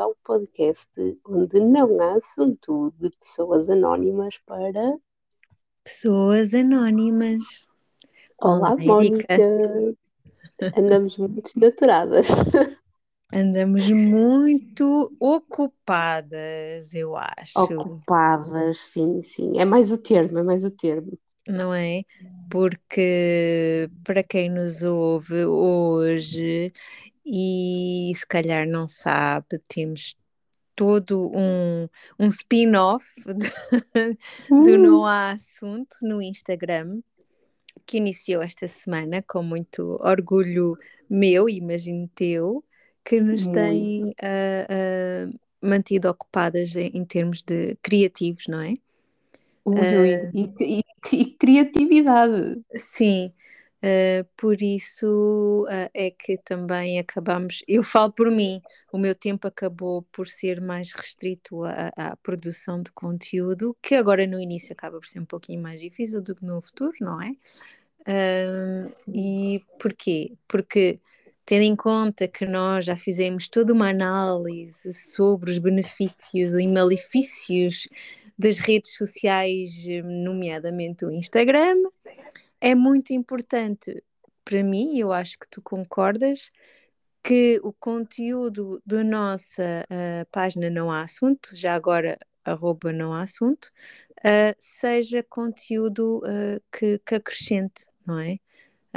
ao podcast onde não há assunto de pessoas anónimas para. Pessoas anónimas. Olá, Mónica! Andamos muito desnaturadas. Andamos muito ocupadas, eu acho. Ocupadas, sim, sim. É mais o termo, é mais o termo. Não é? Porque para quem nos ouve hoje e se calhar não sabe, temos todo um, um spin-off do uh. Não Há Assunto no Instagram, que iniciou esta semana com muito orgulho meu, imagino teu, que nos tem uh, uh, mantido ocupadas em, em, termos de criativos, não é? Uh, e, e, e, criatividade. Sim, Uh, por isso uh, é que também acabamos. Eu falo por mim, o meu tempo acabou por ser mais restrito à, à, produção de conteúdo, que agora no início acaba por ser um pouquinho mais difícil do que no futuro, não é? Uh, e porquê? Porque tendo em conta que nós já fizemos toda uma análise sobre os benefícios e malefícios das redes sociais, nomeadamente o Instagram é muito importante para mim, e eu acho que tu concordas, que o conteúdo da nossa uh, página Não Há Assunto, já agora arroba Não Há Assunto, uh, seja conteúdo uh, que, que acrescente, não é?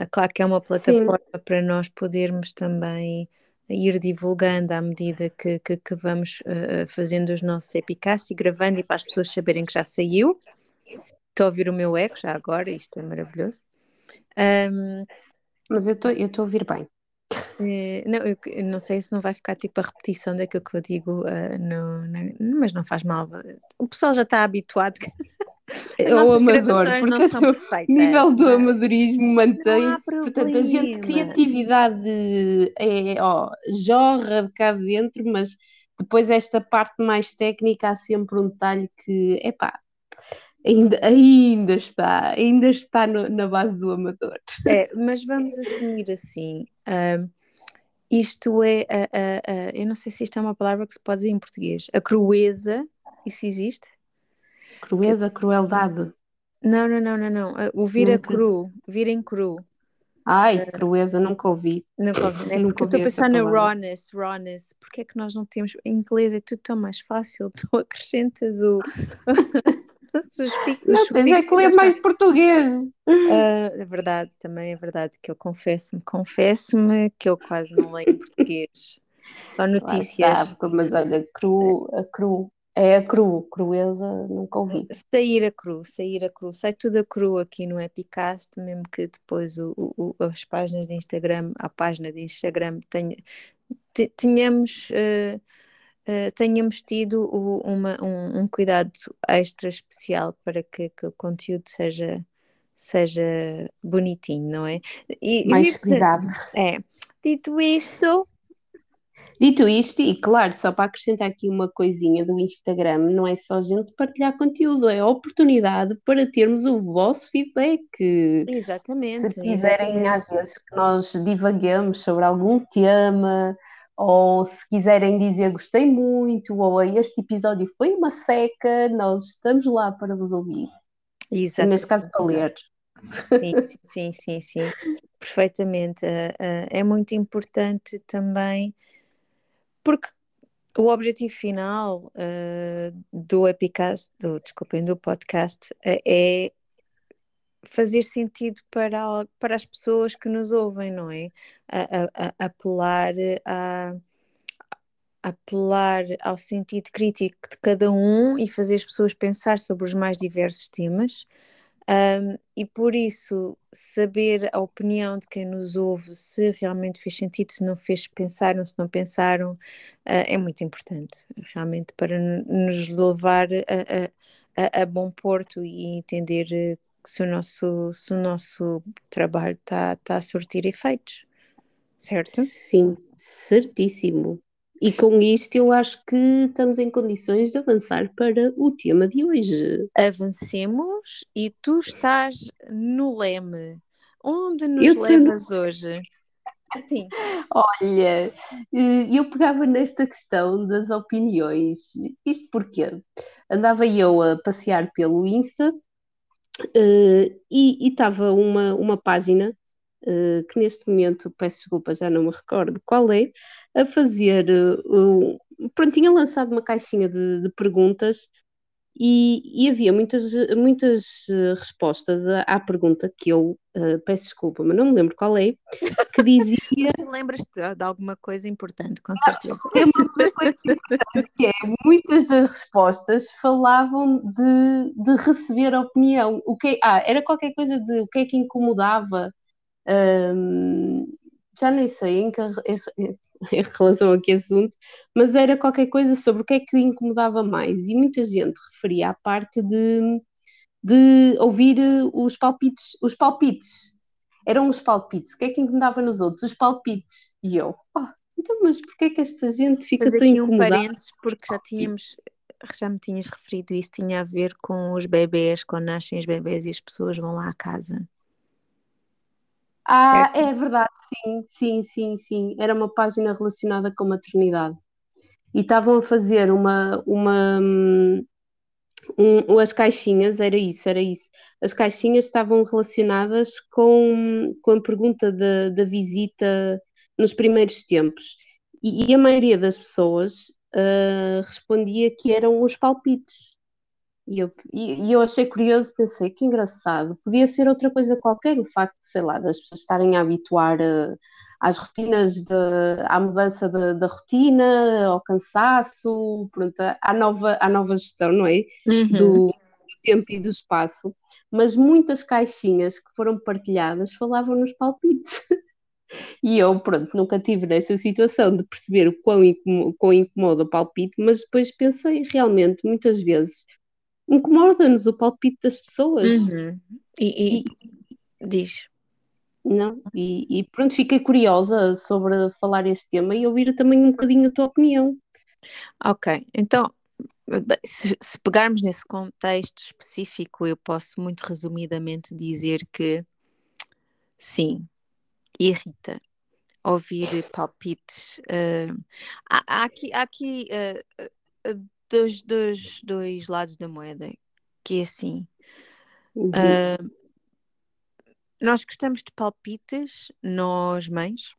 claro que é uma plataforma Sim. para nós podermos também ir divulgando à medida que, que, que vamos fazendo os nossos epicasts e gravando e para as pessoas saberem que já saiu. Estou a ouvir o meu eco já agora, isto é maravilhoso. Um, Mas eu estou a ouvir bem. Eh, não, eu, eu, não sei se não vai ficar tipo a repetição daquilo que eu digo, uh, no, no, mas não faz mal. O pessoal já está habituado. É o amador, porque o nível do amadorismo mantém-se, portanto a gente criatividade é, ó, jorra de cá dentro, mas depois esta parte mais técnica há sempre um detalhe que, epá, Ainda, ainda está, ainda está no, na base do amador. É, mas vamos assumir assim. Uh, isto é, uh, uh, eu não sei se isto é uma palavra que se pode dizer em português. A crueza, isso existe? Crueza, que... crueldade. Não, não, não, não, não. O vir a cru, vir em cru. Ai, uh, crueza, nunca ouvi. Nunca ouvi, né? Porque estou a pensar na rawness, rawness. Porque é que nós não temos. Em inglês é tudo tão mais fácil. Tu acrescentas o. não, tens é que ler mais português. Uh, é verdade, também é verdade que eu confesso-me, confesso-me que eu quase não leio português. Só notícias. Claro, mas olha, cru, a cru, é a cru, crueza, nunca ouvi. Sair a cru, sair a cru, sai tudo a cru aqui no Epicast, mesmo que depois o, o, as páginas de Instagram, a página de Instagram tenha, tenhamos. Uh, uh, tenhamos tido o, uma, um, um, cuidado extra especial para que, que, o conteúdo seja, seja bonitinho, não é? E, Mais cuidado. É. Dito isto. Dito isto, e claro, só para acrescentar aqui uma coisinha do Instagram, não é só gente partilhar conteúdo, é oportunidade para termos o vosso feedback. Exatamente. Se quiserem, exatamente. às vezes, que nós divaguemos sobre algum tema, ou se quiserem dizer gostei muito, ou este episódio foi uma seca, nós estamos lá para vos ouvir. Exato. Neste caso, para ler. Sim, sim, sim, sim, perfeitamente. Uh, uh, é muito importante também, porque o objetivo final uh, do Epicast, do, desculpem, do podcast, é fazer sentido para, para as pessoas que nos ouvem, não é? A, a, a apelar a apelar ao sentido crítico de cada um e fazer as pessoas pensar sobre os mais diversos temas. Um, e por isso, saber a opinião de quem nos ouve, se realmente fez sentido, se não fez, pensaram, se não pensaram, uh, é muito importante, realmente, para nos levar a, a, a, bom porto e entender se o nosso, se o nosso trabalho está tá a surtir efeitos, certo? Sim, certíssimo. E com isto eu acho que estamos em condições de avançar para o tema de hoje. Avancemos e tu estás no leme. Onde nos levas no... hoje? Sim. Olha, eh, eu pegava nesta questão das opiniões. Isto porque andava eu a passear pelo Insta Uh, e estava uma, uma página uh, que neste momento, peço desculpa, já não me recordo qual é, a fazer. Uh, pronto, tinha lançado uma caixinha de, de perguntas e, e, havia muitas, muitas respostas à, à pergunta que eu peço desculpa, mas não me lembro qual é, que dizia. mas tu lembras-te de alguma coisa importante, com certeza. É uma coisa importante, que é muitas das respostas falavam de, de receber opinião. O que, ah, era qualquer coisa de o que é que incomodava um, já nem sei em, que, em, relação a que assunto, mas era qualquer coisa sobre o que é que incomodava mais. E muita gente referia à parte de, de ouvir os palpites, os palpites. Eram os palpites. O que é que incomodava nos outros? Os palpites. E eu, oh, então, mas porquê é que esta gente fica Mas tão aqui um parênteses, porque já tínhamos, já me tinhas referido isso, tinha a ver com os bebês, quando nascem os bebês e as pessoas vão lá à casa. Ah, certo? é verdade, sim, sim, sim, sim. Era uma página relacionada com maternidade. E estavam a fazer uma, uma, um, as caixinhas, era isso, era isso. As caixinhas estavam relacionadas com, com a pergunta da, da visita nos primeiros tempos. E, e a maioria das pessoas uh, respondia que eram os palpites. E eu, e, eu achei curioso, pensei que engraçado, podia ser outra coisa qualquer, o facto de, sei lá, das pessoas estarem a habituar uh, às rotinas, de, à mudança da rotina, ao cansaço, pronto, à nova, à nova gestão, não é? Uhum. Do, do tempo e do espaço, mas muitas caixinhas que foram partilhadas falavam nos palpites. E eu, pronto, nunca tive nessa situação de perceber o quão, incomoda, quão incomoda o palpite, mas depois pensei realmente, muitas vezes, incomoda-nos o palpite das pessoas. Uhum. E, e, e, diz. Não, e, e, pronto, fiquei curiosa sobre falar este tema e ouvir também um bocadinho a tua opinião. Ok, então, se, se pegarmos nesse contexto específico, eu posso muito resumidamente dizer que sim, irrita ouvir palpites. Uh, há, há, aqui, há aqui uh, dois, dois, dois lados da moeda, que é assim. Uhum. Uh, nós gostamos de palpites, nós mães,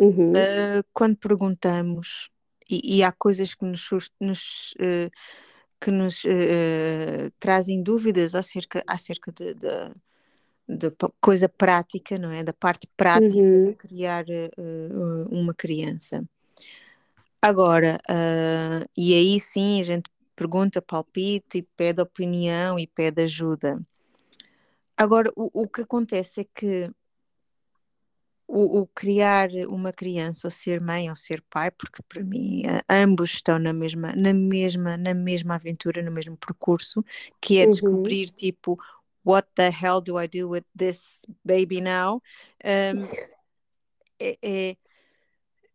uhum. uh, quando perguntamos, e, e, há coisas que nos, nos uh, que nos trazem dúvidas acerca, acerca de, de, de, coisa prática, não é? Da parte prática uhum. de criar uma criança. Agora, uh, e aí sim a gente pergunta, palpite, e pede opinião e pede ajuda. Agora, o, o que acontece é que o, o, criar uma criança, ou ser mãe ou ser pai, porque para mim ambos estão na mesma, na mesma, na mesma aventura, no mesmo percurso, que é uhum. descobrir tipo what the hell do I do with this baby now? Um, é, é,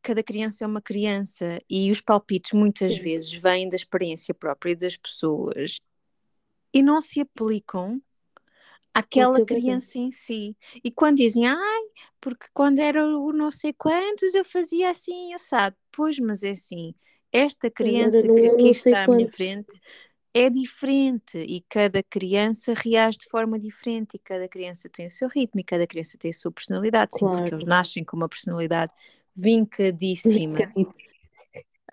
cada criança é uma criança e os palpites muitas Sim. vezes vêm da experiência própria das pessoas e não se aplicam àquela criança em si. E quando dizem, ai, porque quando era o não sei quantos eu fazia assim assado. Pois, mas é assim, esta criança que aqui está à minha frente é diferente e cada criança reage de forma diferente e cada criança tem o seu ritmo e cada criança tem a sua personalidade, claro. sim, porque eles nascem com uma personalidade vincadíssima.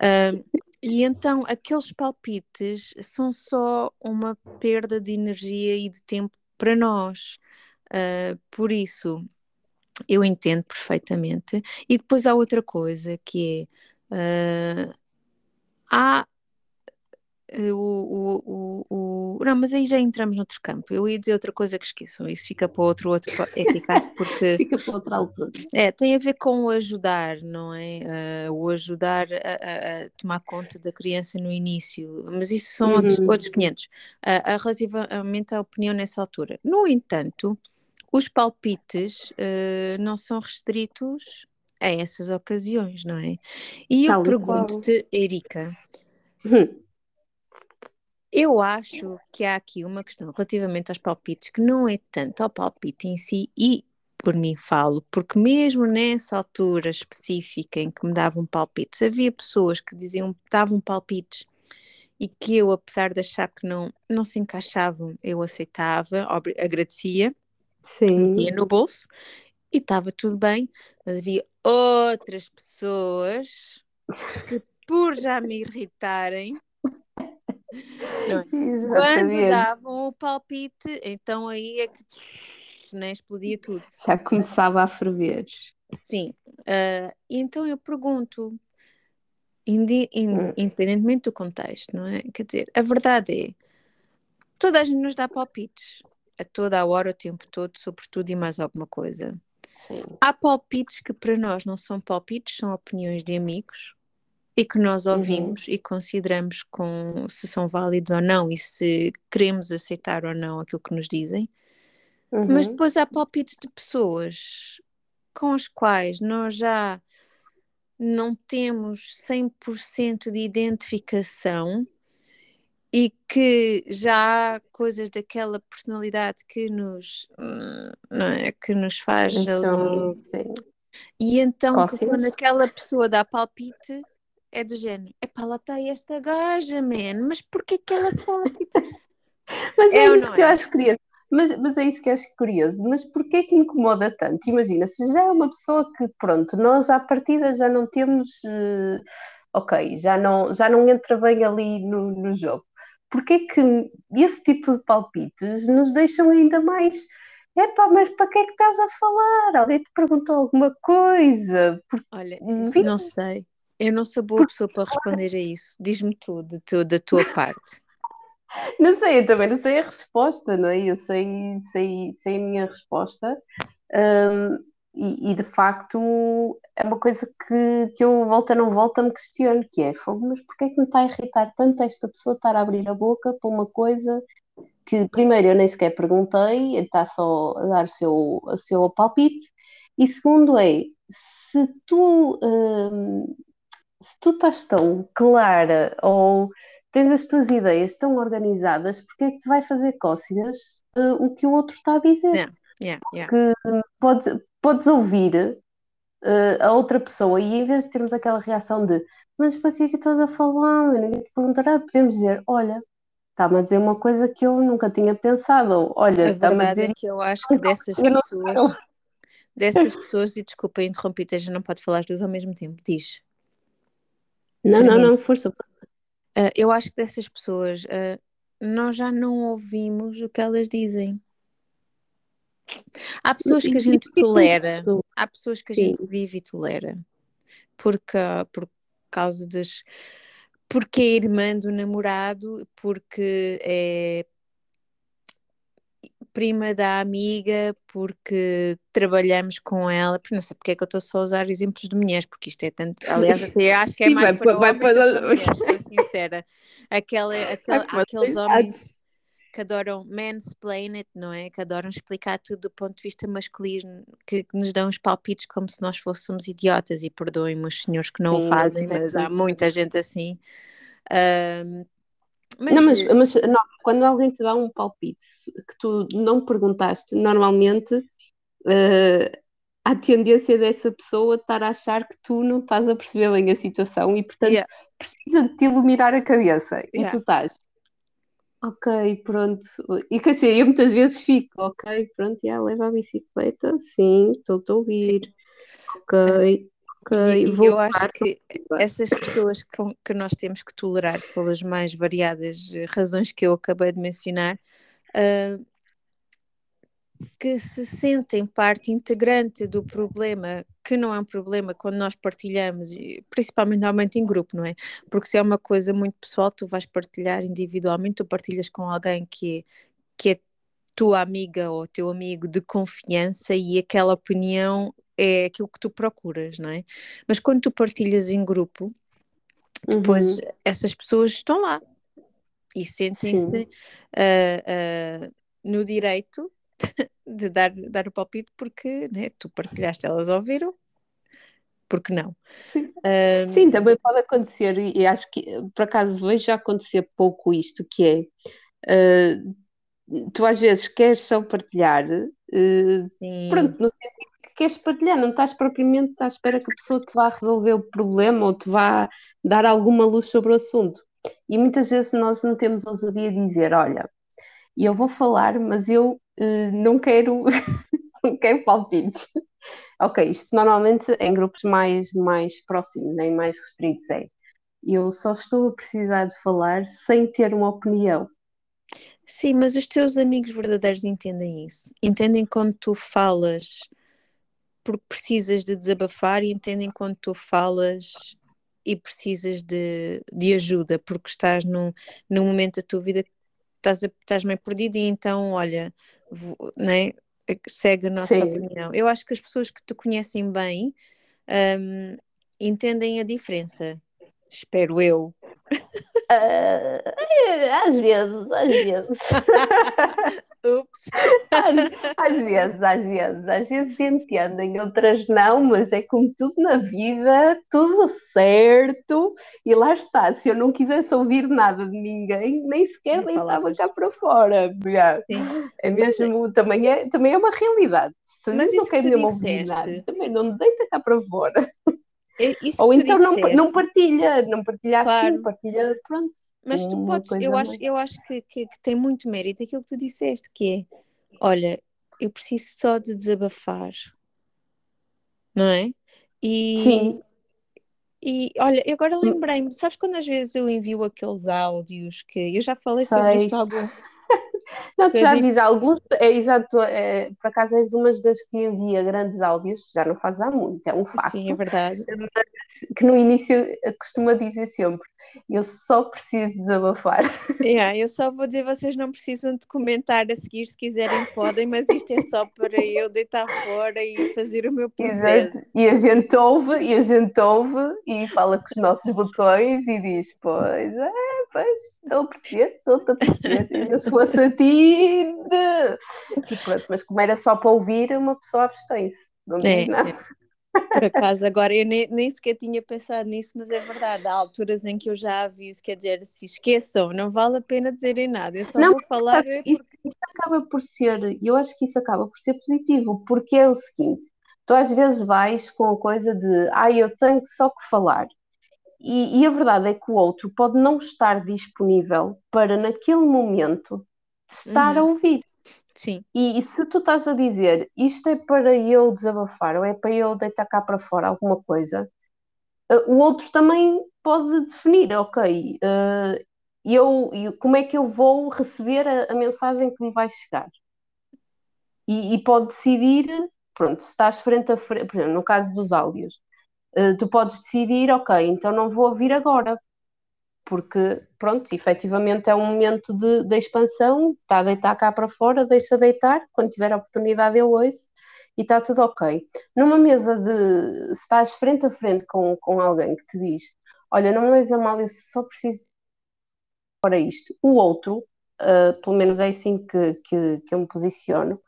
Uh, e então aqueles palpites são só uma perda de energia e de tempo para nós. Uh, por isso, eu entendo perfeitamente. E depois há outra coisa que é. Uh, há o, o, o, Não, mas aí já entramos noutro campo. Eu ia dizer outra coisa que esqueçam, isso fica para outro, outro eficaz, porque. fica para outra altura. É, tem a ver com o ajudar, não é? Uh, o ajudar a, a, tomar conta da criança no início, mas isso são uhum. outros, outros 500. Uh, relativamente à opinião nessa altura. No entanto, os palpites uh, não são restritos a essas ocasiões, não é? E eu pergunto-te, Erika. Hum eu acho que há aqui uma questão relativamente aos palpites que não é tanto ao palpite em si e por mim falo, porque mesmo nessa altura específica em que me davam palpites, havia pessoas que diziam, davam palpites e que eu, apesar de achar que não, não se encaixavam, eu aceitava, agradecia, Sim. metia no bolso e estava tudo bem, mas havia outras pessoas que, por já me irritarem? quando davam o palpite, então aí é que né, explodia tudo. Já começava a ferver. Sim, uh, então eu pergunto, hum. independentemente do contexto, não é? Quer dizer, a verdade é, toda a gente nos dá palpites, a toda a hora, o tempo todo, sobre tudo e mais alguma coisa. Sim. Há palpites que para nós não são palpites, são opiniões de amigos e que nós uhum. ouvimos uhum. e consideramos com se são válidos ou não e se queremos aceitar ou não aquilo que nos dizem. Uhum. Mas depois há palpites de pessoas com as quais nós já não temos 100% de identificação e que já há coisas daquela personalidade que nos, hum, não é, que nos faz ali. E então quando aquela pessoa dá palpite é do género, epá, lá está esta gaja, man, mas porquê que ela fala tipo... mas é, é isso que é? eu acho curioso. Mas, mas é isso que eu acho curioso. Mas porquê que incomoda tanto? Imagina, se já é uma pessoa que, pronto, nós à partida já não temos, uh, ok, já não, já não entra bem ali no, no jogo porque que esse tipo de palpites nos deixam ainda mais. Epá, mas para que é que estás a falar? Alguém te perguntou alguma coisa? Porque... Olha, não sei. Eu não sou boa pessoa para responder a isso. Diz-me tudo tu, da tua parte. Não sei, eu também não sei a resposta, não é? Eu sei, sei, sei a minha resposta. Um, e, e, de facto é uma coisa que, que eu volta não volta me questiono, que é fogo, mas porquê é que me está a irritar tanto esta pessoa estar a abrir a boca para uma coisa que primeiro eu nem sequer perguntei, está só a dar o seu, o seu palpite, e segundo é, se tu, hum, se tu estás tão clara ou tens as tuas ideias tão organizadas, porque é que te vai fazer cócegas uh, o que o outro está a dizer? Yeah, yeah, yeah. Que podes, podes ouvir uh, a outra pessoa e em vez de termos aquela reação de mas para que é que estás a falar? Ninguém te perguntará, podemos dizer, olha, está-me a dizer uma coisa que eu nunca tinha pensado. Olha, está-me a dizer. É que eu acho que dessas pessoas, dessas pessoas, e desculpa interromper, já não pode falar as duas ao mesmo tempo, diz. Não, não, não, força. Uh, eu acho que dessas pessoas uh, nós já não ouvimos o que elas dizem. Há pessoas que a gente tolera, há pessoas que a Sim. gente vive e tolera, porque, por causa das. Porque é irmã do namorado, porque é prima da amiga, porque trabalhamos com ela, porque não sei porque é que eu estou só a usar exemplos de mulheres, porque isto é tanto, aliás, até acho que é Sim, mais vai, para, vai, para, para mulheres, para sincera. Aquela, aquela, aqueles homens que adoram mansplain it, não é? Que adoram explicar tudo do ponto de vista masculino, que, que nos dão os palpites como se nós fôssemos idiotas, e perdoem-me os senhores que não Sim, o fazem, mas há muita gente assim. Mas... Não, mas, mas não, quando alguém te dá um palpite que tu não perguntaste, normalmente uh, há tendência dessa pessoa estar a achar que tu não estás a perceber bem a situação e, portanto, yeah. precisa de te iluminar a cabeça. Yeah. E tu estás, Ok, pronto. E quer dizer, eu muitas vezes fico, ok, pronto, já leva a bicicleta, sim, estou a ouvir. Ok, E, vou eu acho que essas pessoas que, que nós temos que tolerar pelas mais variadas razões que eu acabei de mencionar, uh, que se sentem parte integrante do problema, que não é um problema quando nós partilhamos, principalmente normalmente em grupo, não é? Porque se é uma coisa muito pessoal, tu vais partilhar individualmente, tu partilhas com alguém que que é tua amiga ou teu amigo de confiança e aquela opinião é aquilo que tu procuras, não é? Mas quando tu partilhas em grupo, depois uhum. essas pessoas estão lá e sentem-se uh, uh, no direito de dar, dar o palpite porque né, tu partilhaste, elas ouviram, porque não? Sim. Um... Sim, também pode acontecer, e acho que por acaso vejo já acontecer pouco isto, que é uh, tu às vezes queres só partilhar, Uh, pronto, no sentido queres partilhar, não estás propriamente à espera que a pessoa te vá resolver o problema ou te vá dar alguma luz sobre o assunto. E muitas vezes nós não temos ousadia de dizer: olha, eu vou falar, mas eu uh, não quero, não quero palpites. ok, isto normalmente em grupos mais, mais próximos, nem mais restritos é. Eu só estou a precisar de falar sem ter uma opinião. Sim, mas os teus amigos verdadeiros entendem isso. Entendem quando tu falas porque precisas de desabafar e entendem quando tu falas e precisas de, de ajuda porque estás num, num momento da tua vida que estás, estás meio perdido e então, olha, vou, né, segue a nossa Sim. opinião. Eu acho que as pessoas que te conhecem bem um, entendem a diferença, espero eu. Uh, às vezes, às vezes. Ups. Às, às, vezes, às vezes, às vezes entendem, outras não, mas é como tudo na vida, tudo certo, e lá está. Se eu não quisesse ouvir nada de ninguém, nem sequer deitava cá para fora. É mesmo, mas, também, é, também é uma realidade. Se mas não quer mesmo ouvir nada, também não deita cá para fora. É Ou então não, não partilha, não partilha assim, claro. assim, partilha, pronto. Mas tu podes, eu acho, eu acho que, que, que, tem muito mérito aquilo que tu disseste, que é, olha, eu preciso só de desabafar, não é? E, Sim. E olha, agora hum. lembrei-me, sabes quando às vezes eu envio aqueles áudios que eu já falei Sei. sobre isto algum não, tu já diz alguns, é exato, é, por acaso és uma das que envia grandes áudios, já não faz há muito, é um facto. Sim, é verdade. Que no início costuma dizer sempre, eu só preciso desabafar. Yeah, eu só vou dizer, vocês não precisam de comentar a seguir, se quiserem podem, mas isto é só para eu deitar fora e fazer o meu processo. Exato. E a gente ouve, e a gente ouve, e fala com os nossos botões e diz, pois é, pois, estou a perceber, estou a perceber, eu se fosse a ti, e pronto, mas como era só para ouvir, uma pessoa abstém-se, não diz é, nada. É. Por acaso, agora eu nem, nem sequer tinha pensado nisso, mas é verdade. Há alturas em que eu já aviso, quer dizer, se esqueçam, não vale a pena dizerem nada. Eu só não, vou falar. Porque... Isso, isso, acaba por ser, eu acho que isso acaba por ser positivo, porque é o seguinte: tu às vezes vais com a coisa de, ah, eu tenho só que falar. E, e a verdade é que o outro pode não estar disponível para, naquele momento, estar uhum. a ouvir. Sim. E, e, se tu estás a dizer isto é para eu desabafar ou é para eu deitar cá para fora alguma coisa, uh, o outro também pode definir, ok, uh, eu, eu, como é que eu vou receber a, a mensagem que me vai chegar? E, e, pode decidir, pronto, se estás frente a frente, por exemplo, no caso dos áudios, uh, tu podes decidir, ok, então não vou ouvir agora, porque, pronto, efetivamente é um momento de, de expansão, está a deitar cá para fora, deixa deitar, quando tiver a oportunidade eu ouço e está tudo ok. Numa mesa de, se estás frente a frente com, com alguém que te diz, olha, não me leis a mal, eu só preciso para isto. O outro, uh, pelo menos é assim que, que, que eu me posiciono,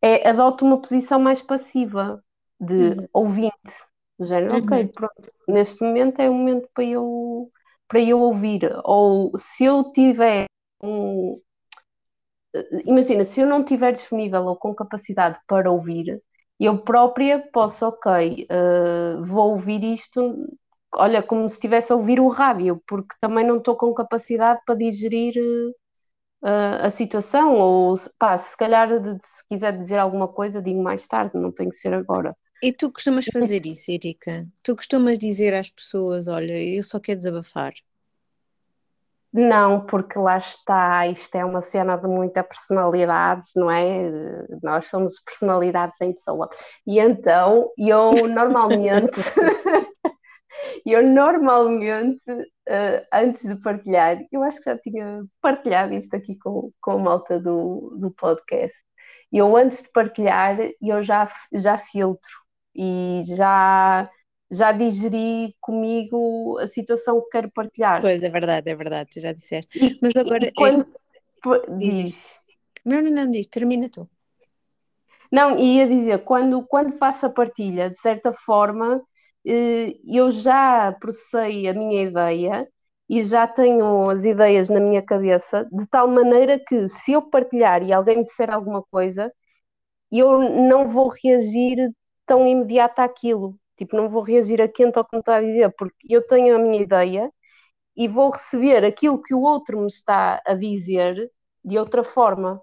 é, adota uma posição mais passiva, de uhum. ouvinte, do género, uhum. ok, pronto, neste momento é o momento para eu para eu ouvir. Ou se eu tiver um. Imagina, se eu não estiver disponível ou com capacidade para ouvir, eu própria posso, ok, uh, vou ouvir isto, olha, como se estivesse a ouvir o rádio, porque também não estou com capacidade para digerir uh, a situação, ou pá, se calhar se quiser dizer alguma coisa, digo mais tarde, não tem que ser agora. E tu costumas fazer isso, Erika? Tu costumas dizer às pessoas: Olha, eu só quero desabafar? Não, porque lá está, isto é uma cena de muita personalidades, não é? Nós somos personalidades em pessoa. E então eu normalmente, eu normalmente, uh, antes de partilhar, eu acho que já tinha partilhado isto aqui com, com a malta do, do podcast. Eu antes de partilhar, eu já, já filtro e já, já digeri comigo a situação que quero partilhar. Pois, é verdade, é verdade, tu já disseste. E, Mas agora. Quando... É... Diz. Não, não, não, diz, termina tu. Não, ia dizer, quando, quando faço a partilha, de certa forma, eh, eu já processei a minha ideia e já tenho as ideias na minha cabeça, de tal maneira que se eu partilhar e alguém disser alguma coisa, eu não vou reagir tão imediato àquilo. Tipo, não vou reagir a quente ao que me está a dizer, porque eu tenho a minha ideia e vou receber aquilo que o outro me está a dizer de outra forma.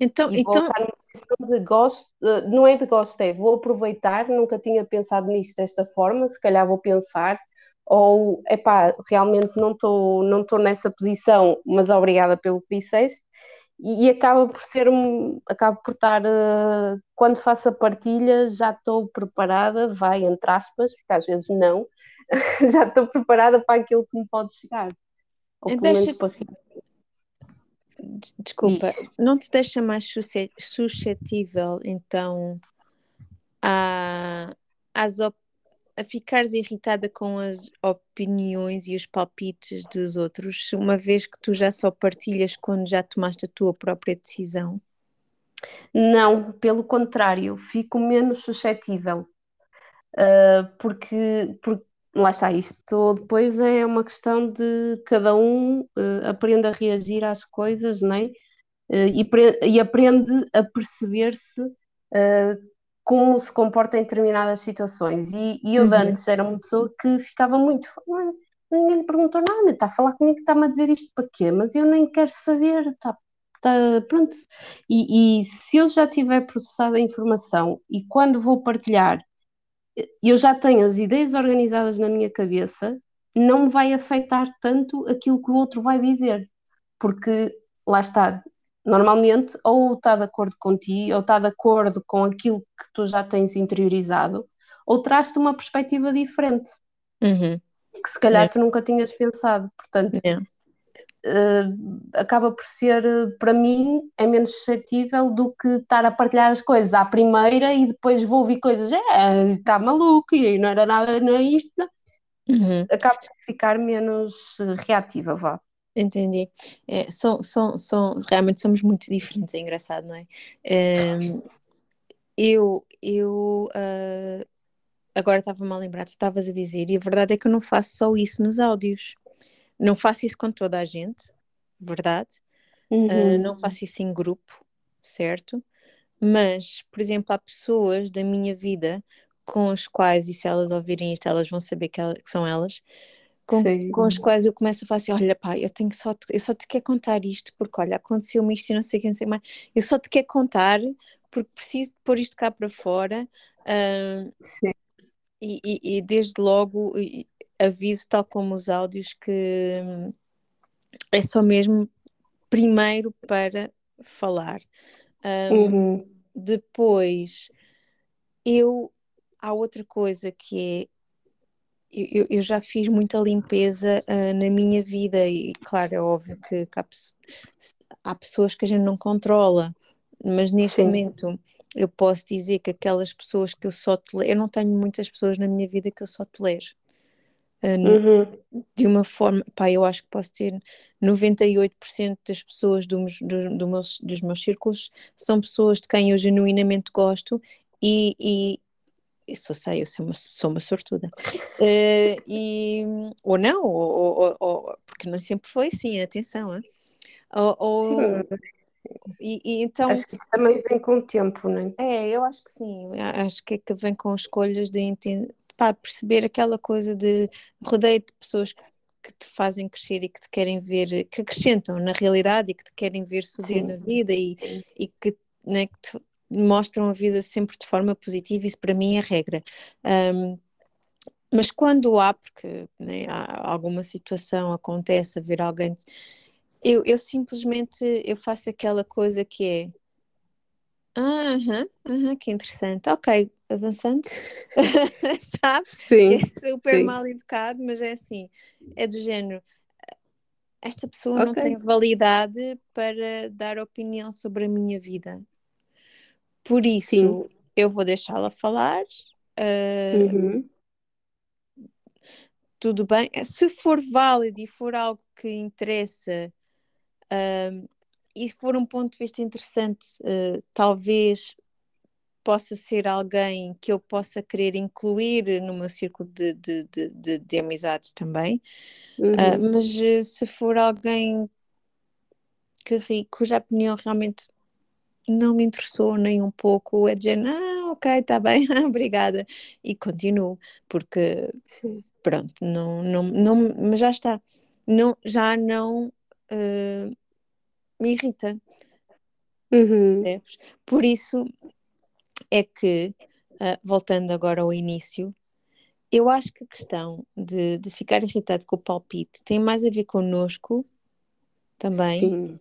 Então, e então... de gosto, não é de gosto, é vou aproveitar, nunca tinha pensado nisto desta forma, se calhar vou pensar, ou epá, realmente não estou não estou nessa posição, mas obrigada pelo que disseste, e, e acaba por ser um, acaba por estar, uh, quando faço a partilha, já estou preparada, vai entre aspas, porque às vezes não, já estou preparada para aquilo que me pode chegar. Ou pelo menos para Desculpa, Diz. não te deixa mais suscetível então a, às op a ficares irritada com as opiniões e os palpites dos outros, uma vez que tu já só partilhas quando já tomaste a tua própria decisão? Não, pelo contrário, fico menos suscetível. Uh, porque, porque lá está, isto depois é uma questão de cada um uh, aprende a reagir às coisas, não é? Uh, e, e, aprende a perceber-se como se comporta em determinadas situações. E, e eu uhum. antes era uma pessoa que ficava muito. Ninguém lhe perguntou nada, está a falar comigo, está-me a dizer isto para quê? Mas eu nem quero saber, está, está pronto. E, e se eu já tiver processado a informação e quando vou partilhar eu já tenho as ideias organizadas na minha cabeça, não me vai afetar tanto aquilo que o outro vai dizer, porque lá está, normalmente ou está de acordo contigo, ou está de acordo com aquilo que tu já tens interiorizado, ou traz-te uma perspectiva diferente, uhum. que se calhar tu nunca tinhas pensado, portanto... Uh, acaba por ser, para mim, é menos suscetível do que estar a partilhar as coisas à primeira e depois vou ouvir coisas, é, está maluco e não era nada, não é isto. Uhum. Acaba por ficar menos reativa, vá. Entendi. É, são, são, são, realmente somos muito diferentes, é engraçado, não é? Um, eu, eu uh, agora estava-me a lembrar, tu estavas a dizer, e a verdade é que eu não faço só isso nos áudios. Não faço isso com toda a gente, verdade? Uhum. Uh, não faço isso em grupo, certo? Mas, por exemplo, há pessoas da minha vida com as quais, e se elas ouvirem isto, elas vão saber que, ela, que são elas, com, com, as quais eu começo a falar assim: olha, pá, eu tenho só te, eu só te quero contar isto, porque olha, aconteceu-me isto e não sei quem sei mais. Eu só te quero contar porque preciso de pôr isto cá para fora. Uh, e, e, e, desde logo, aviso, tal como os áudios, que hum, é só mesmo primeiro para falar. Um, uhum. Depois, eu há outra coisa que é eu, eu já fiz muita limpeza uh, na minha vida e claro, é óbvio que, que há, há, pessoas que a gente não controla, mas neste Sim. momento eu posso dizer que aquelas pessoas que eu só tolero, eu não tenho muitas pessoas na minha vida que eu só tolero uhum. de uma forma, pá, eu acho que posso ter 98% das pessoas do, do, do meus, dos meus círculos são pessoas de quem eu genuinamente gosto e, e isso eu sei, eu sou uma, sou uma sortuda. Uh, e, ou não, ou, ou, ou, porque não sempre foi assim, atenção. Hein? Ou, ou, sim. E, e, então, acho que isso também vem com o tempo, não é? É, eu acho que sim. Acho que é que vem com escolhas de pá, perceber aquela coisa de rodeio de pessoas que te fazem crescer e que te querem ver, que acrescentam na realidade e que te querem ver subir Sim. na vida e, e que, né, que te mostram a vida sempre de forma positiva, isso para mim é regra. Um, mas quando há, porque né, há alguma situação acontece, a ver alguém, eu, eu simplesmente eu faço aquela coisa que é Aham, aham, que interessante. Ok, avançando. Sabe? Sim. é super sim. mal educado, mas é assim, é do género. Esta pessoa não tem validade para dar opinião sobre a minha vida. Por isso, Sim. eu vou deixá-la falar. Uh, Uhum. tudo bem. Se for válido e for algo que interessa, uh, e for um ponto de vista interessante, uh, talvez possa ser alguém que eu possa querer incluir no meu círculo de, de, de, de, de amizades também. Ah, uhum. Uh, mas uh, se for alguém que, cuja opinião realmente não me interessou nem um pouco, é dizer, ah, ok, está bem, obrigada, e continuo, porque Sim. pronto, não, não, não, mas já está, não, já não uh, me irrita. Uhum. Por isso é que, uh, voltando agora ao início, eu acho que a questão de, de ficar irritado com o palpite tem mais a ver connosco também. Sim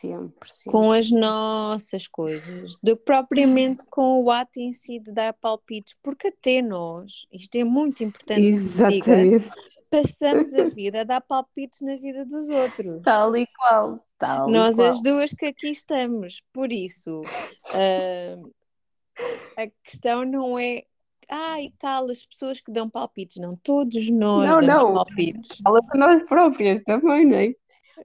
Sempre, sempre. Com as nossas coisas, do propriamente com o ato em si de dar palpites, porque até nós, isto é muito importante Exatamente. diga, passamos a vida a dar palpites na vida dos outros. Tal e qual, tal Nós qual. as duas que aqui estamos, por isso uh, a questão não é ah, e tal, as pessoas que dão palpites, não, todos nós não, damos não. palpites. Fala para nós próprias também, não é?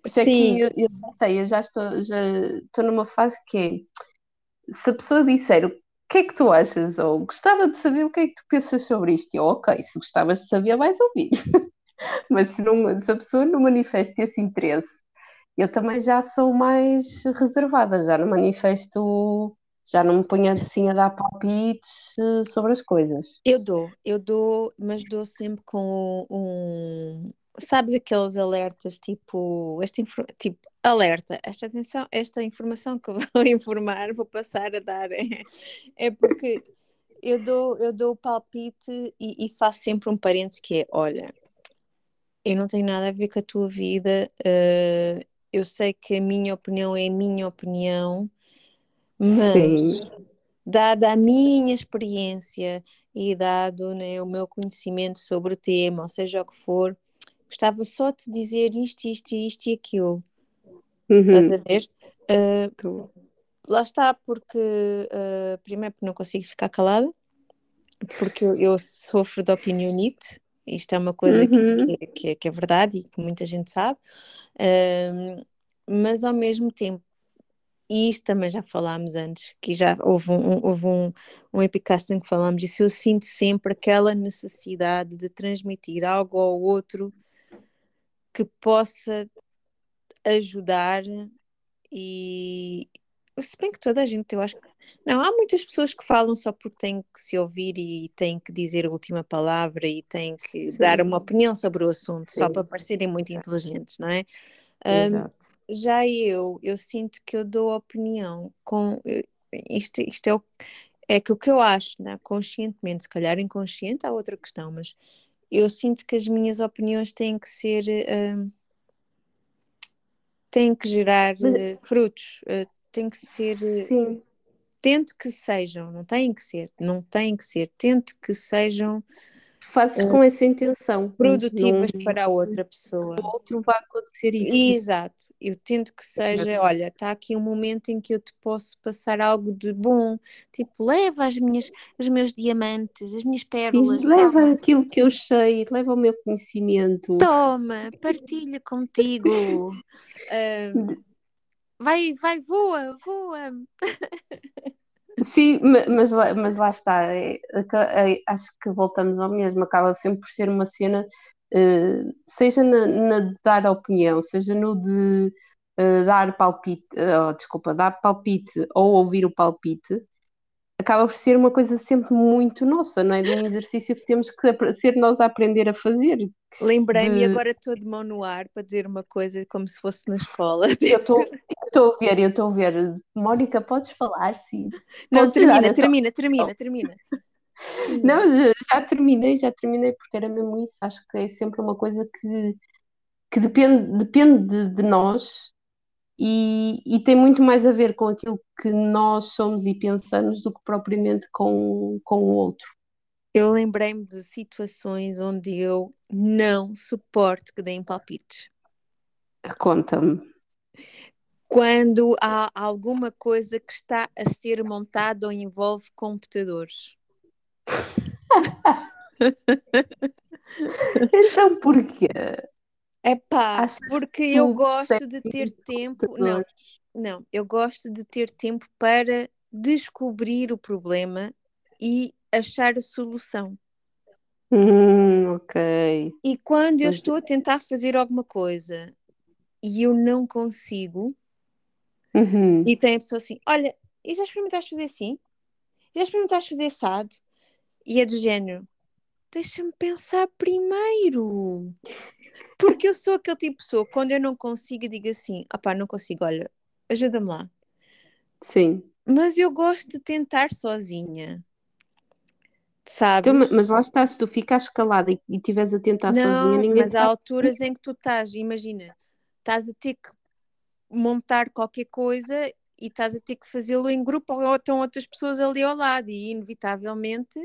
Isso é que eu, eu, eu já estou, já estou numa fase que é, se a pessoa disser o que é que tu achas, ou gostava de saber o que é que tu pensas sobre isto, eu, ok, se gostavas de saber, vais ouvir. Mas se, não, se a pessoa não manifesta esse interesse, eu também já sou mais reservada, já não manifesto, já não me ponho assim a dar palpites eh, sobre as coisas. Eu dou, eu dou, mas dou sempre com um, sabes aqueles alertas tipo, este tipo alerta, esta atenção, esta informação que eu vou informar, vou passar a dar é, é porque eu dou, eu dou o palpite e, e, faço sempre um parênteses que é, olha, eu não tenho nada a ver com a tua vida, uh, eu sei que a minha opinião é a minha opinião, mas Sim. dada a minha experiência e dado né, o meu conhecimento sobre o tema, ou seja o que for, gostava só de dizer isto, isto, isto e aquilo. Uhum. Estás a ver? Uh, lá está, porque uh, primeiro porque não consigo ficar calada, porque eu, eu sofro de opinionite, isto é uma coisa uhum. que, que, é, que, é, verdade e que muita gente sabe, uh, mas ao mesmo tempo, e isto também já falámos antes, que já houve um, houve um, um epicast em que falámos disso, eu sinto sempre aquela necessidade de transmitir algo ao outro que possa ajudar e se bem que toda a gente, eu acho que não, há muitas pessoas que falam só porque têm que se ouvir e têm que dizer a última palavra e têm que Sim. dar uma opinião sobre o assunto, Sim. só para parecerem muito inteligentes, não é? Um, já eu, eu sinto que eu dou opinião com isto, isto é o é que o que eu acho, né? conscientemente, se calhar inconsciente, há outra questão, mas eu sinto que as minhas opiniões têm que ser. Uh, têm que gerar uh, frutos, uh, têm que ser. Sim. Tento que sejam, não têm que ser, não têm que ser, tento que sejam fazes uh, com essa intenção. Produtivas não, para a outra pessoa. O outro vai acontecer isso. Exato. Eu tento que seja, olha, está aqui um momento em que eu te posso passar algo de bom. Tipo, leva as minhas, os meus diamantes, as minhas pérolas. Sim, leva toma. aquilo que eu sei, leva o meu conhecimento. Toma, partilha contigo. uh, vai, vai, voa, voa. Sim, mas, mas lá está, é, é, acho que voltamos ao mesmo, acaba sempre por ser uma cena, uh, seja na, na, de dar opinião, seja no de uh, dar palpite, uh, desculpa, dar palpite ou ouvir o palpite, acaba por ser uma coisa sempre muito nossa, não é? De um exercício que temos que ser nós a aprender a fazer. Lembrei-me de... agora estou de mão no ar para dizer uma coisa como se fosse na escola. Eu estou a ver, eu estou a ver. Mónica, podes falar, sim. Não, termina, termina, termina, termina. Não, já terminei, já terminei, porque era mesmo isso. Acho que é sempre uma coisa que, que depende, depende de, de nós e, e, tem muito mais a ver com aquilo que nós somos e pensamos do que propriamente com, com o outro. Eu lembrei-me de situações onde eu não suporto que deem palpites. Conta-me. Quando há alguma coisa que está a ser montada ou envolve computadores. então porquê? É pá, porque eu gosto de ter tempo. Não, não, eu gosto de ter tempo para descobrir o problema e achar a solução. Hum, ok. E quando eu estou a tentar fazer alguma coisa e eu não consigo, uhum. e tem a pessoa assim: Olha, e já experimentaste fazer assim? Já experimentaste fazer assado? E é do género, deixa-me pensar primeiro. Porque eu sou aquele tipo de pessoa, quando eu não consigo, digo assim: opá, não consigo, olha, ajuda-me lá. Sim. Mas eu gosto de tentar sozinha. Sabes? Então, mas lá estás, se tu ficas calada e, e estiveres a tentar não, sozinha, ninguém Mas há alturas em que tu estás, imagina, estás a ter que montar qualquer coisa e estás a ter que fazê-lo em grupo ou estão outras pessoas ali ao lado e inevitavelmente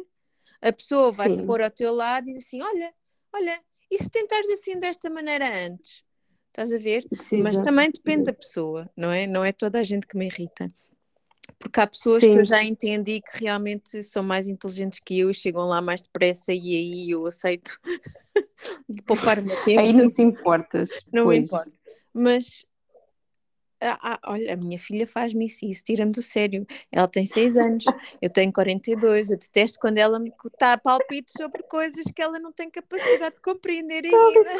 a pessoa vai se pôr ao teu lado e diz assim: Olha, olha, e se tentares assim desta maneira antes? Estás a ver? Sim, Mas também depende da pessoa, não é? Não é toda a gente que me irrita. Porque há pessoas Sim. que eu já entendi que realmente são mais inteligentes que eu e chegam lá mais depressa e aí eu aceito poupar o meu tempo. Aí não te importas. Não pois. importa. Mas ah, ah, olha, a minha filha faz-me isso, isso tira-me do sério. Ela tem 6 anos, eu tenho 42. Eu detesto quando ela me está a palpite sobre coisas que ela não tem capacidade de compreender ainda.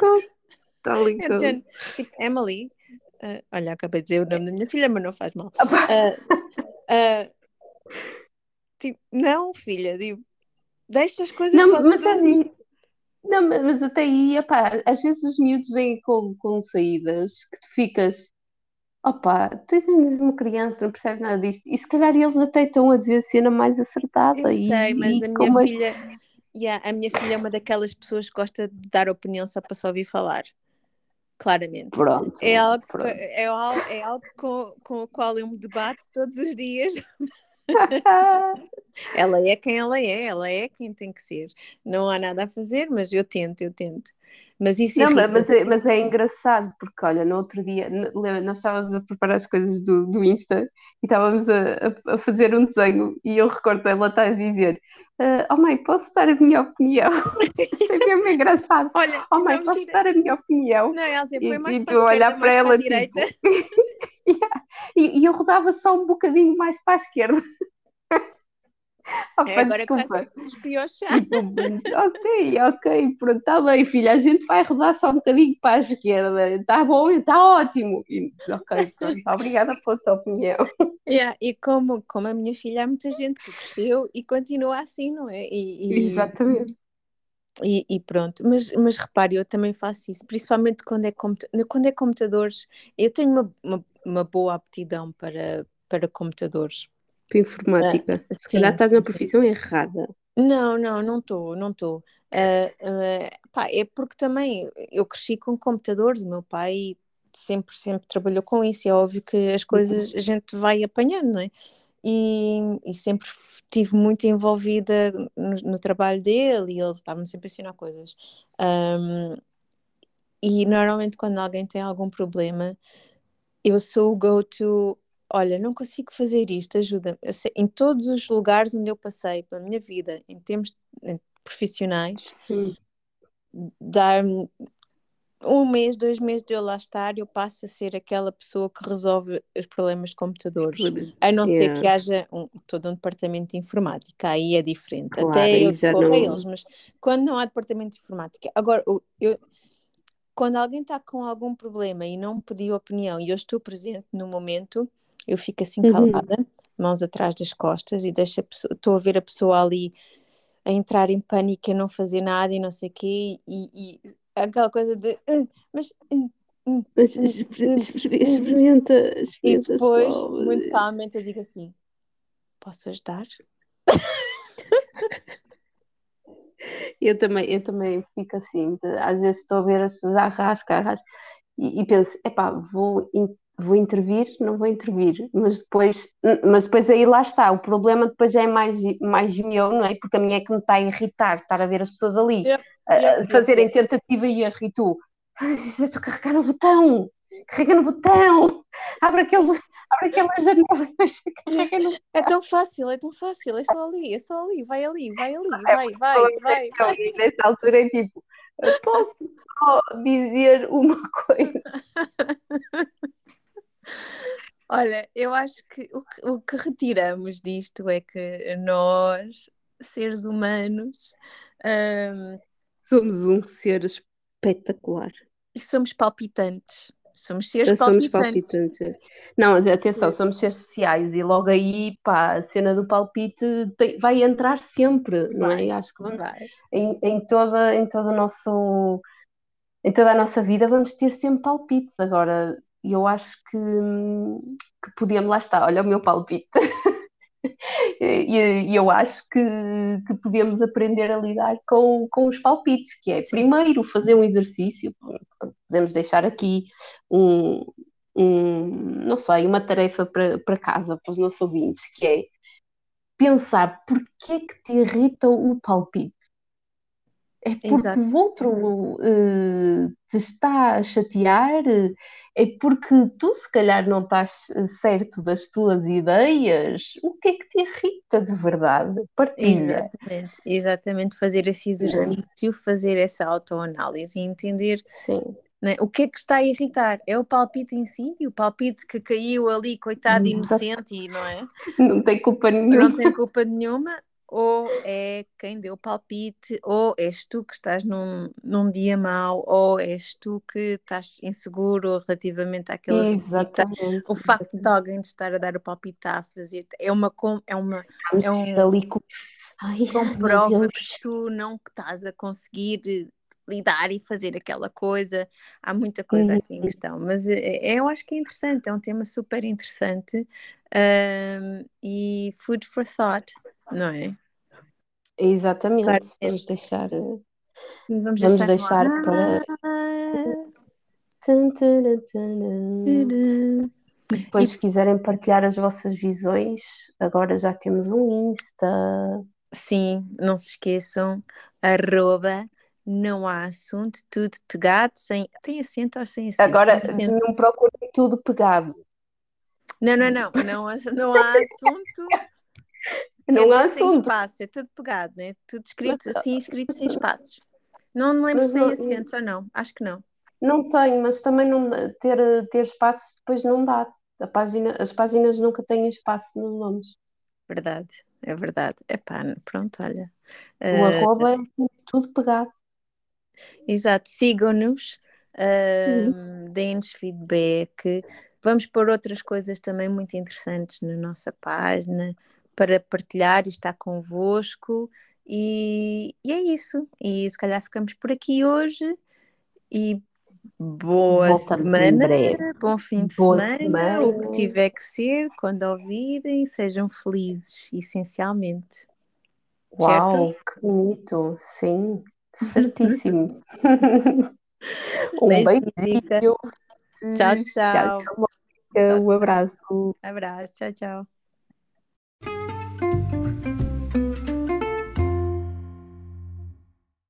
Está ligado. Tipo, Emily, uh, olha, acabei de dizer o nome da minha filha, mas não faz mal. Uh, Uh, tipo, não, filha, digo, deixa as coisas não, mas a mim, não, mas até aí, às vezes os miúdos vêm com, com saídas que tu ficas, opá, tu és uma criança, não percebes nada disto, e se calhar eles até estão a dizer a cena mais acertada. Eu sei, e, mas e a minha filha, yeah, a minha filha é uma daquelas pessoas que gosta de dar opinião só para só ouvir falar claramente. Pronto, é algo, pronto. É algo, é algo com, com o qual eu me debato todos os dias. ela é quem ela é, ela é quem tem que ser. Não há nada a fazer, mas eu tento, eu tento. Mas isso Não, mas, é, mas é engraçado, porque olha, no outro dia nós estávamos a preparar as coisas do, do Insta e estávamos a, a fazer um desenho e eu recordo ela está a dizer Uh, oh mãe, posso dar a minha opinião? Achei mesmo engraçado. Olha, oh mãe, posso dar a minha opinião? Não, ela dizia, põe mais e, e tu olhar para ela tipo... yeah. e, e, eu rodava só um bocadinho mais para a esquerda. Opa, é, agora desculpa. Tipo, ok, ok, pronto, está bem, filha, a gente vai rodar só um bocadinho para a esquerda, está bom, está ótimo. E, ok, pronto, obrigada pela tua opinião. Yeah, e como, como a minha filha, há muita gente que cresceu e continua assim, não é? E, e... Exatamente. E, e, pronto, mas, mas repare, eu também faço isso, principalmente quando é, quando é computadores. Eu tenho uma, uma, uma boa aptidão para, para computadores para informática. Uh, Se calhar estás na profissão sim. errada. Não, não, não estou, não estou. Uh, uh, é porque também eu cresci com computadores, o meu pai sempre, sempre trabalhou com isso, é óbvio que as coisas a gente vai apanhando, não é? E, e sempre estive muito envolvida no, no, trabalho dele e ele estava-me sempre a ensinar coisas. Um, e normalmente quando alguém tem algum problema, eu sou o go-to olha, não consigo fazer isto, ajuda-me. Em todos os lugares onde eu passei pela minha vida, em termos profissionais, dar-me um mês, dois meses de eu lá estar, eu passo a ser aquela pessoa que resolve os problemas de computadores. A não yeah. ser que haja um, todo um departamento de informática, aí é diferente. Claro, Até eu decorro não... eles, mas quando não há departamento de informática. Agora, eu, quando alguém está com algum problema e não me pediu opinião e eu estou presente no momento, eu fico assim uhum. calada, uhum. mãos atrás das costas e deixo estou a ver a pessoa ali a entrar em pânico, a não fazer nada e não sei o quê, e, e aquela coisa de uh, mas, uh, uh, mas experimenta, experimenta e depois, só... muito calmamente, eu digo assim: posso ajudar? eu também, eu também fico assim, de, às vezes estou a ver as pessoas arrasca, e, e penso, epá, vou vou intervir, não vou intervir, mas depois, mas depois aí lá está, o problema depois já é mais, mais meu, não é? Porque a minha é que me está a irritar, estar a ver as pessoas ali yeah, yeah, fazerem yeah. tentativa e erro e tu, estou a carregar no botão, carrega no botão, abre aquele, abre aquela janela, carrega no botão. É tão fácil, é tão fácil, é só ali, é só ali, vai ali, vai ali, vai, vai, vai. vai, vai. Nessa altura é tipo, posso só dizer uma coisa. Olha, eu acho que o, que o, que retiramos disto é que nós, seres humanos, um, somos um ser espetacular. E somos palpitantes. Somos seres somos palpitantes. palpitantes. Não, atenção, somos seres sociais e logo aí, pá, a cena do palpite tem, vai entrar sempre, vai, não é? Acho que vai. Em, em, toda, em todo o nosso em toda a nossa vida vamos ter sempre palpites. Agora, eu acho que, que podíamos, lá está, olha o meu palpite. e, eu acho que, que podemos aprender a lidar com, com os palpites, que é primeiro fazer um exercício, podemos deixar aqui um, um não sei, uma tarefa para, para casa, para os nossos ouvintes, que é pensar porquê é que te irrita o palpite. É porque Exato. o outro uh, te está a chatear, é porque tu se calhar não estás eh, certo das tuas ideias. O que é que te irrita de verdade? Partilha. Exatamente, exatamente fazer esse exercício, fazer essa autoanálise e entender Sim. Né? O que é que está a irritar? É o palpite em si? O palpite que caiu ali, coitado, inocente, não é? Não tem culpa nenhuma. Não tem culpa nenhuma ou é quem deu palpite, ou és tu que estás num, num dia mau, ou és tu que estás inseguro relativamente àquela Exatamente. O facto de alguém estar a dar o palpite está a fazer é uma é uma é um, ali com... Ai, comprova que tu não estás a conseguir lidar e fazer aquela coisa. Há muita coisa aqui em questão, mas é, eu acho que é interessante, é um tema super interessante um, e food for thought não é? Exatamente. Claro. Vamos deixar. Sim, vamos, vamos deixar, deixar para. Depois, se quiserem partilhar as vossas visões, agora já temos um Insta. Sim, não se esqueçam, arroba, não há assunto, tudo pegado, sem. Tem acento ou sem acento? Agora, não procurem tudo pegado. Não, não, não, não, não há assunto. Não há assunto. espaço, é tudo pegado, né? Tudo escrito mas, assim, escrito sem espaços. Não me lembro se tem acentos ou não, acho que não. Não tenho, mas também não, ter, ter espaço depois não dá. A página, as páginas nunca têm espaço nos nomes. Verdade, é verdade. Epá, pronto, olha. O uh, arroba é tudo pegado. Exato, sigam-nos, uh, deem-nos feedback. Vamos pôr outras coisas também muito interessantes na nossa página para partilhar e estar convosco. E, e é isso. E se calhar ficamos por aqui hoje. E boa Voltamos semana, bom fim de semana, semana, o que tiver que ser, quando ouvirem, sejam felizes, essencialmente. Uau, certo? que bonito, sim, certíssimo. um beijinho. Tchau, tchau. tchau, tchau. Um abraço. Abraço, tchau, tchau.